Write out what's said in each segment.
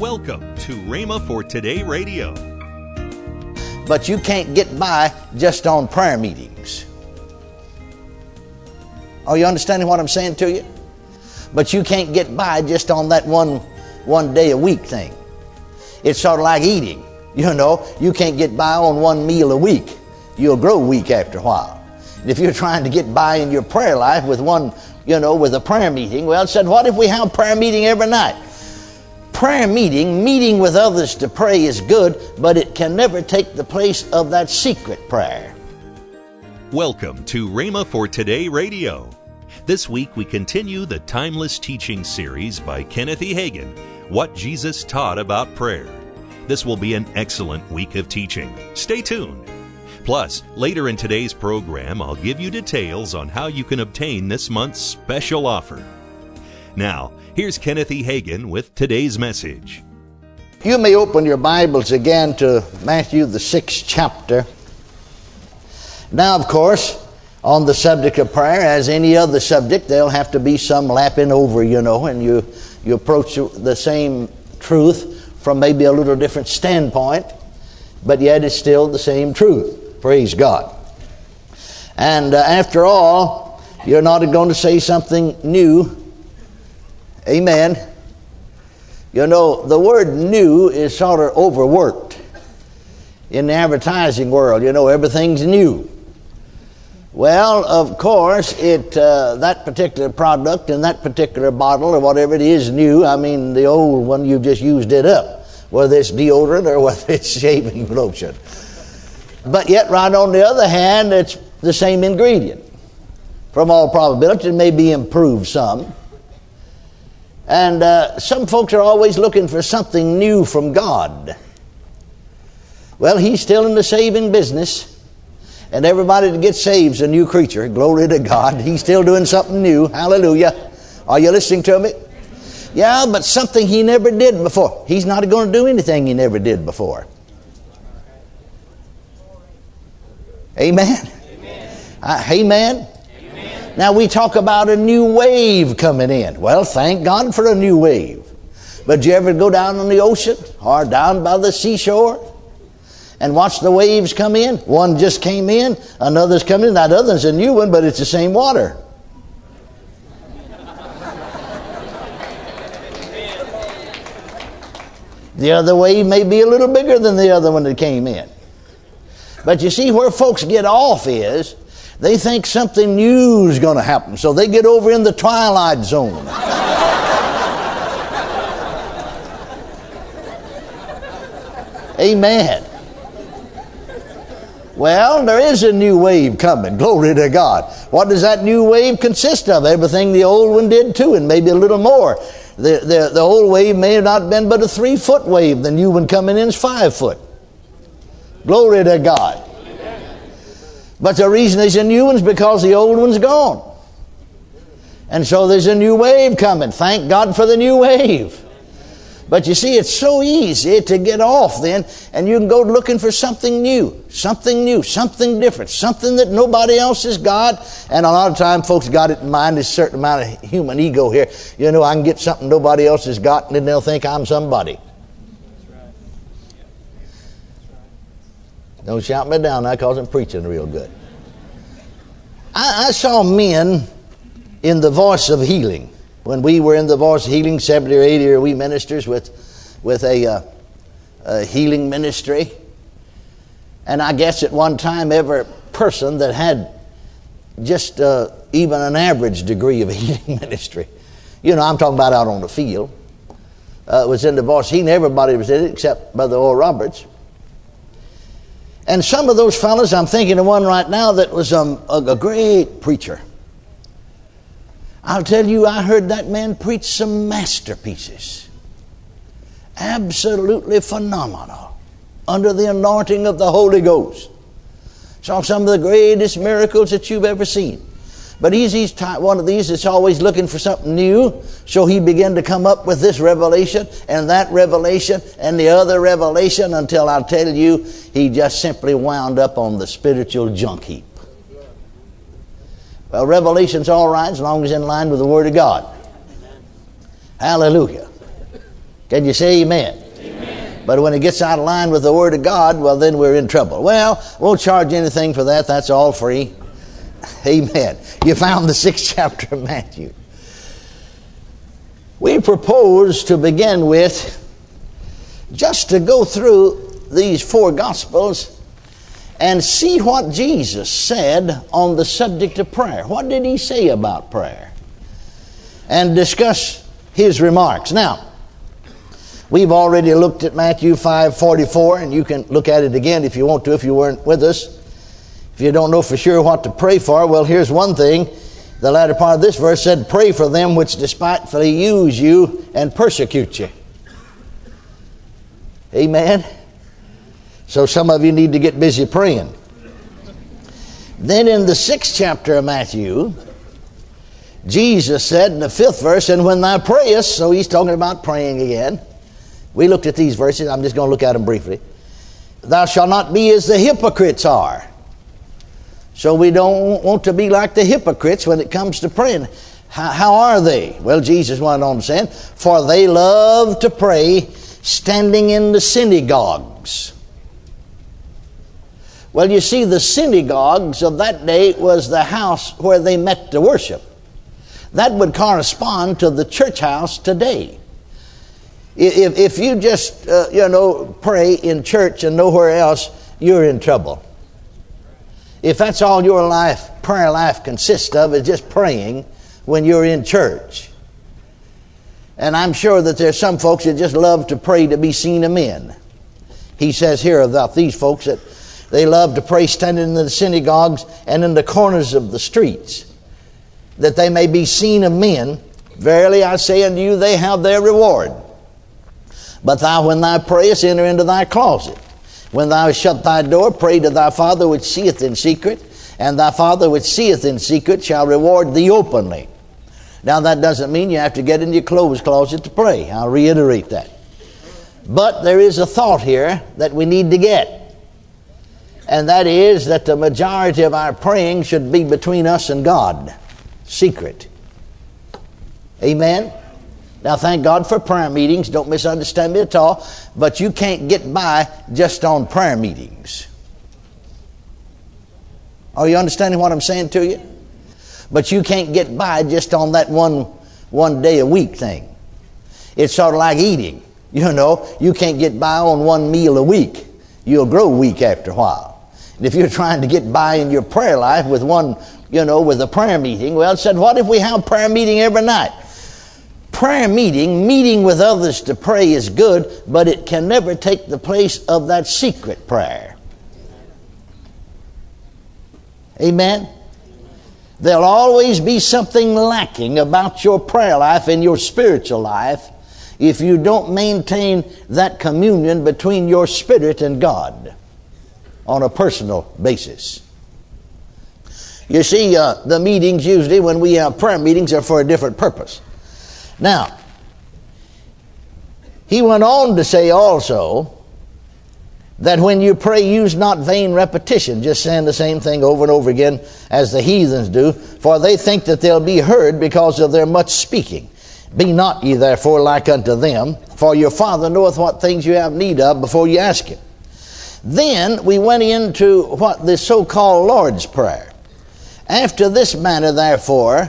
Welcome to Rhema for Today Radio. But you can't get by just on prayer meetings. Are you understanding what I'm saying to you? But you can't get by just on that one one day a week thing. It's sort of like eating. You know, you can't get by on one meal a week. You'll grow weak after a while. If you're trying to get by in your prayer life with one, you know, with a prayer meeting, well, said, what if we have prayer meeting every night? Prayer meeting, meeting with others to pray is good, but it can never take the place of that secret prayer. Welcome to Rhema for Today Radio. This week we continue the timeless teaching series by Kenneth E. Hagin, What Jesus Taught About Prayer. This will be an excellent week of teaching. Stay tuned. Plus, later in today's program, I'll give you details on how you can obtain this month's special offer. Now, here's Kenneth E. Hagin with today's message. You may open your Bibles again to Matthew, the sixth chapter. Now, of course, on the subject of prayer, as any other subject, there'll have to be some lapping over, you know, and you, you approach the same truth from maybe a little different standpoint, but yet it's still the same truth. Praise God. And uh, after all, you're not going to say something new. Amen. You know, the word new is sort of overworked in the advertising world. You know, everything's new. Well, of course, it uh, that particular product and that particular bottle or whatever it is new. I mean, the old one you've just used it up, whether it's deodorant or whether it's shaving lotion. But yet, right on the other hand, it's the same ingredient. From all probability, it may be improved some. And uh, some folks are always looking for something new from God. Well, He's still in the saving business. And everybody that gets saved is a new creature. Glory to God. He's still doing something new. Hallelujah. Are you listening to me? Yeah, but something he never did before. He's not going to do anything he never did before. Amen. Amen. Uh, amen. Now we talk about a new wave coming in. Well, thank God for a new wave. But you ever go down on the ocean or down by the seashore? and watch the waves come in. One just came in, another's coming in. That other's a new one, but it's the same water. The other wave may be a little bigger than the other one that came in. But you see, where folks get off is they think something new is going to happen. So they get over in the twilight zone. Amen. Well, there is a new wave coming. Glory to God. What does that new wave consist of? Everything the old one did too, and maybe a little more. The, the, the old wave may have not been but a three foot wave. The new one coming in is five foot. Glory to God. But the reason there's a new one is because the old one's gone. And so there's a new wave coming. Thank God for the new wave. But you see, it's so easy to get off then, and you can go looking for something new, something new, something different, something that nobody else has got. And a lot of time, folks got it in mind a certain amount of human ego here. You know, I can get something nobody else has got, and then they'll think I'm somebody. Don't shout me down now because I'm preaching real good. I, I saw men in the voice of healing. When we were in the voice of healing 70 or 80 or we ministers with with a, uh, a, healing ministry. And i guess at one time every person that had just uh, even an average degree of healing ministry you know i'm talking about out on the field uh, was in the voice. Healing everybody was in it except brother oral roberts and some of those fellows i'm thinking of one right now that was um, a, a great preacher I'll tell you, I heard that man preach some masterpieces. Absolutely phenomenal. Under the anointing of the Holy Ghost. Saw some of the greatest miracles that you've ever seen. But he's, he's one of these that's always looking for something new. So he began to come up with this revelation and that revelation and the other revelation until I tell you, he just simply wound up on the spiritual junk heap. Well, Revelation's all right as long as it's in line with the Word of God. Hallelujah. Can you say amen? amen? But when it gets out of line with the Word of God, well, then we're in trouble. Well, won't charge anything for that. That's all free. Amen. You found the sixth chapter of Matthew. We propose to begin with just to go through these four Gospels and see what Jesus said on the subject of prayer. What did he say about prayer? And discuss his remarks. Now, we've already looked at Matthew 5 44, and you can look at it again if you want to, if you weren't with us. If you don't know for sure what to pray for, well, here's one thing. The latter part of this verse said, Pray for them which despitefully use you and persecute you. Amen. So some of you need to get busy praying. Then in the sixth chapter of Matthew, Jesus said in the fifth verse, And when thou prayest, so he's talking about praying again. We looked at these verses, I'm just going to look at them briefly. Thou shalt not be as the hypocrites are. So we don't want to be like the hypocrites when it comes to praying. How, how are they? Well, Jesus went on saying, For they love to pray standing in the synagogues. Well, you see, the synagogues of that day was the house where they met to worship. That would correspond to the church house today. If, if you just, uh, you know, pray in church and nowhere else, you're in trouble. If that's all your life, prayer life consists of, is just praying when you're in church, and I'm sure that there's some folks that just love to pray to be seen of men. He says here about these folks that they love to pray standing in the synagogues and in the corners of the streets, that they may be seen of men. Verily I say unto you, they have their reward. But thou, when thou prayest, enter into thy closet. When thou shut thy door, pray to thy Father which seeth in secret, and thy Father which seeth in secret shall reward thee openly. Now, that doesn't mean you have to get in your clothes closet to pray. I'll reiterate that. But there is a thought here that we need to get. And that is that the majority of our praying should be between us and God, secret. Amen? Now, thank God for prayer meetings. Don't misunderstand me at all. But you can't get by just on prayer meetings. Are you understanding what I'm saying to you? But you can't get by just on that one, one day a week thing. It's sort of like eating. You know, you can't get by on one meal a week. You'll grow weak after a while. And if you're trying to get by in your prayer life with one, you know, with a prayer meeting, well, said, what if we have prayer meeting every night? Prayer meeting, meeting with others to pray is good, but it can never take the place of that secret prayer. Amen? There'll always be something lacking about your prayer life and your spiritual life if you don't maintain that communion between your spirit and God on a personal basis. You see, uh, the meetings usually, when we have prayer meetings, are for a different purpose. Now, he went on to say also that when you pray, use not vain repetition, just saying the same thing over and over again as the heathens do, for they think that they'll be heard because of their much speaking. Be not ye therefore like unto them, for your Father knoweth what things you have need of before you ask Him. Then we went into what the so called Lord's Prayer. After this manner, therefore,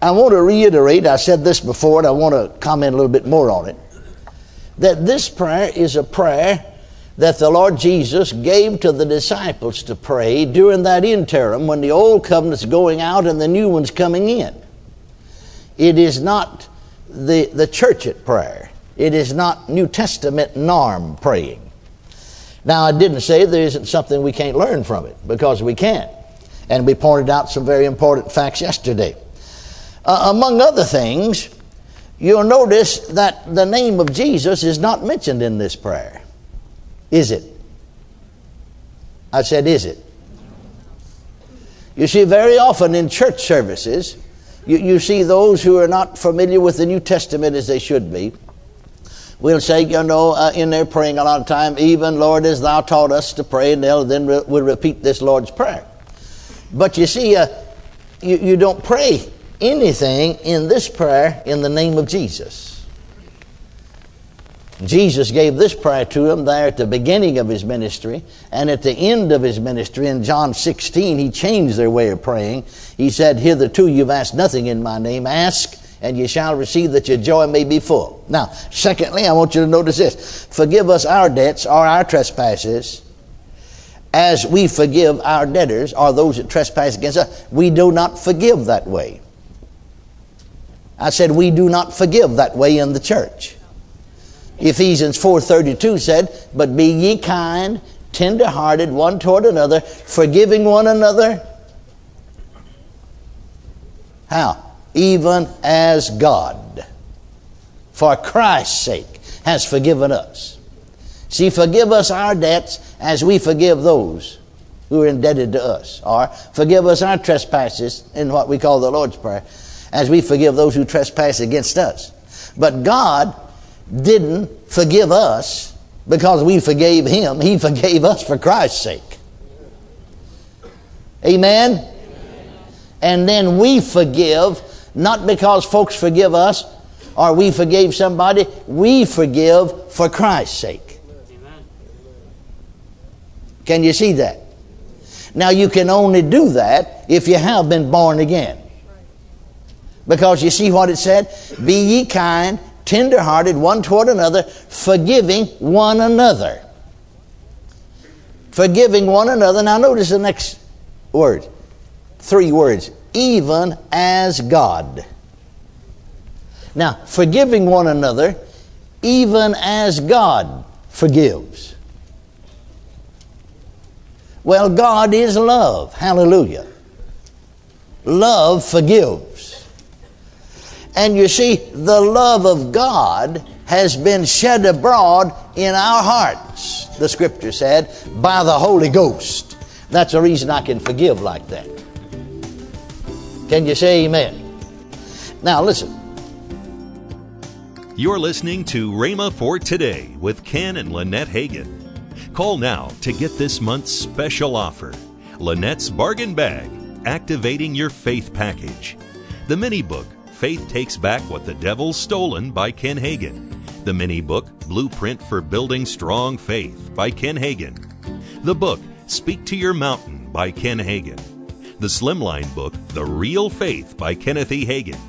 I want to reiterate, I said this before, and I want to comment a little bit more on it, that this prayer is a prayer that the Lord Jesus gave to the disciples to pray during that interim when the old covenant's going out and the new one's coming in. It is not the, the church at prayer. It is not New Testament norm praying. Now, I didn't say there isn't something we can't learn from it, because we can. And we pointed out some very important facts yesterday. Uh, among other things, you'll notice that the name of Jesus is not mentioned in this prayer. Is it? I said, is it? You see, very often in church services, you, you see those who are not familiar with the New Testament as they should be. We'll say, you know, uh, in their praying a lot of time, even Lord, as Thou taught us to pray, and they'll then re- will repeat this Lord's Prayer. But you see, uh, you, you don't pray anything in this prayer in the name of Jesus. Jesus gave this prayer to him there at the beginning of his ministry, and at the end of his ministry in John 16, he changed their way of praying. He said, Hitherto you've asked nothing in my name. Ask, and you shall receive that your joy may be full. Now, secondly, I want you to notice this Forgive us our debts or our trespasses as we forgive our debtors or those that trespass against us. We do not forgive that way. I said, we do not forgive that way in the church. Ephesians 4:32 said, "But be ye kind, tender-hearted one toward another, forgiving one another." How? Even as God, for Christ's sake, has forgiven us. See, forgive us our debts as we forgive those who are indebted to us. Or forgive us our trespasses in what we call the Lord's Prayer, as we forgive those who trespass against us. But God didn't forgive us because we forgave him. He forgave us for Christ's sake. Amen? And then we forgive, not because folks forgive us or we forgave somebody, we forgive for Christ's sake. Can you see that? Now, you can only do that if you have been born again. Because you see what it said? Be ye kind, tenderhearted one toward another, forgiving one another. Forgiving one another. Now, notice the next word three words even as God. Now, forgiving one another, even as God forgives. Well, God is love. Hallelujah. Love forgives. And you see, the love of God has been shed abroad in our hearts, the scripture said, by the Holy Ghost. That's the reason I can forgive like that. Can you say amen? Now, listen. You're listening to Rhema for Today with Ken and Lynette Hagin. Call now to get this month's special offer Lynette's Bargain Bag, activating your faith package. The mini book Faith Takes Back What the Devil's Stolen by Ken Hagin. The mini book, Blueprint for Building Strong Faith by Ken Hagin. The book, Speak to Your Mountain by Ken Hagin. The slimline book, The Real Faith by Kenneth E. Hagin.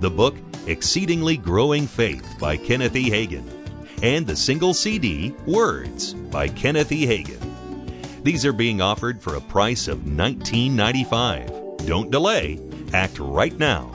The book, Exceedingly Growing Faith by Kenneth E. Hagin. And the single CD, Words by Kenneth E. Hagin. These are being offered for a price of $19.95. Don't delay. Act right now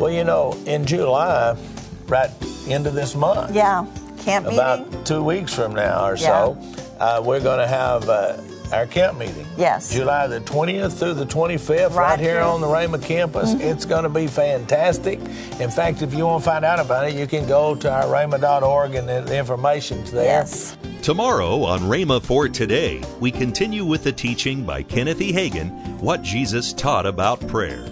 Well, you know, in July, right into this month. Yeah, camp meeting. About two weeks from now or so, uh, we're going to have uh, our camp meeting. Yes. July the 20th through the 25th, right, Right here here. on the Rhema campus. Mm-hmm. It's going to be fantastic. In fact, if you want to find out about it, you can go to our rhema.org and the, the information's there. Yes. Tomorrow on Rhema for Today, we continue with the teaching by Kenneth E. Hagin, What Jesus Taught About Prayer.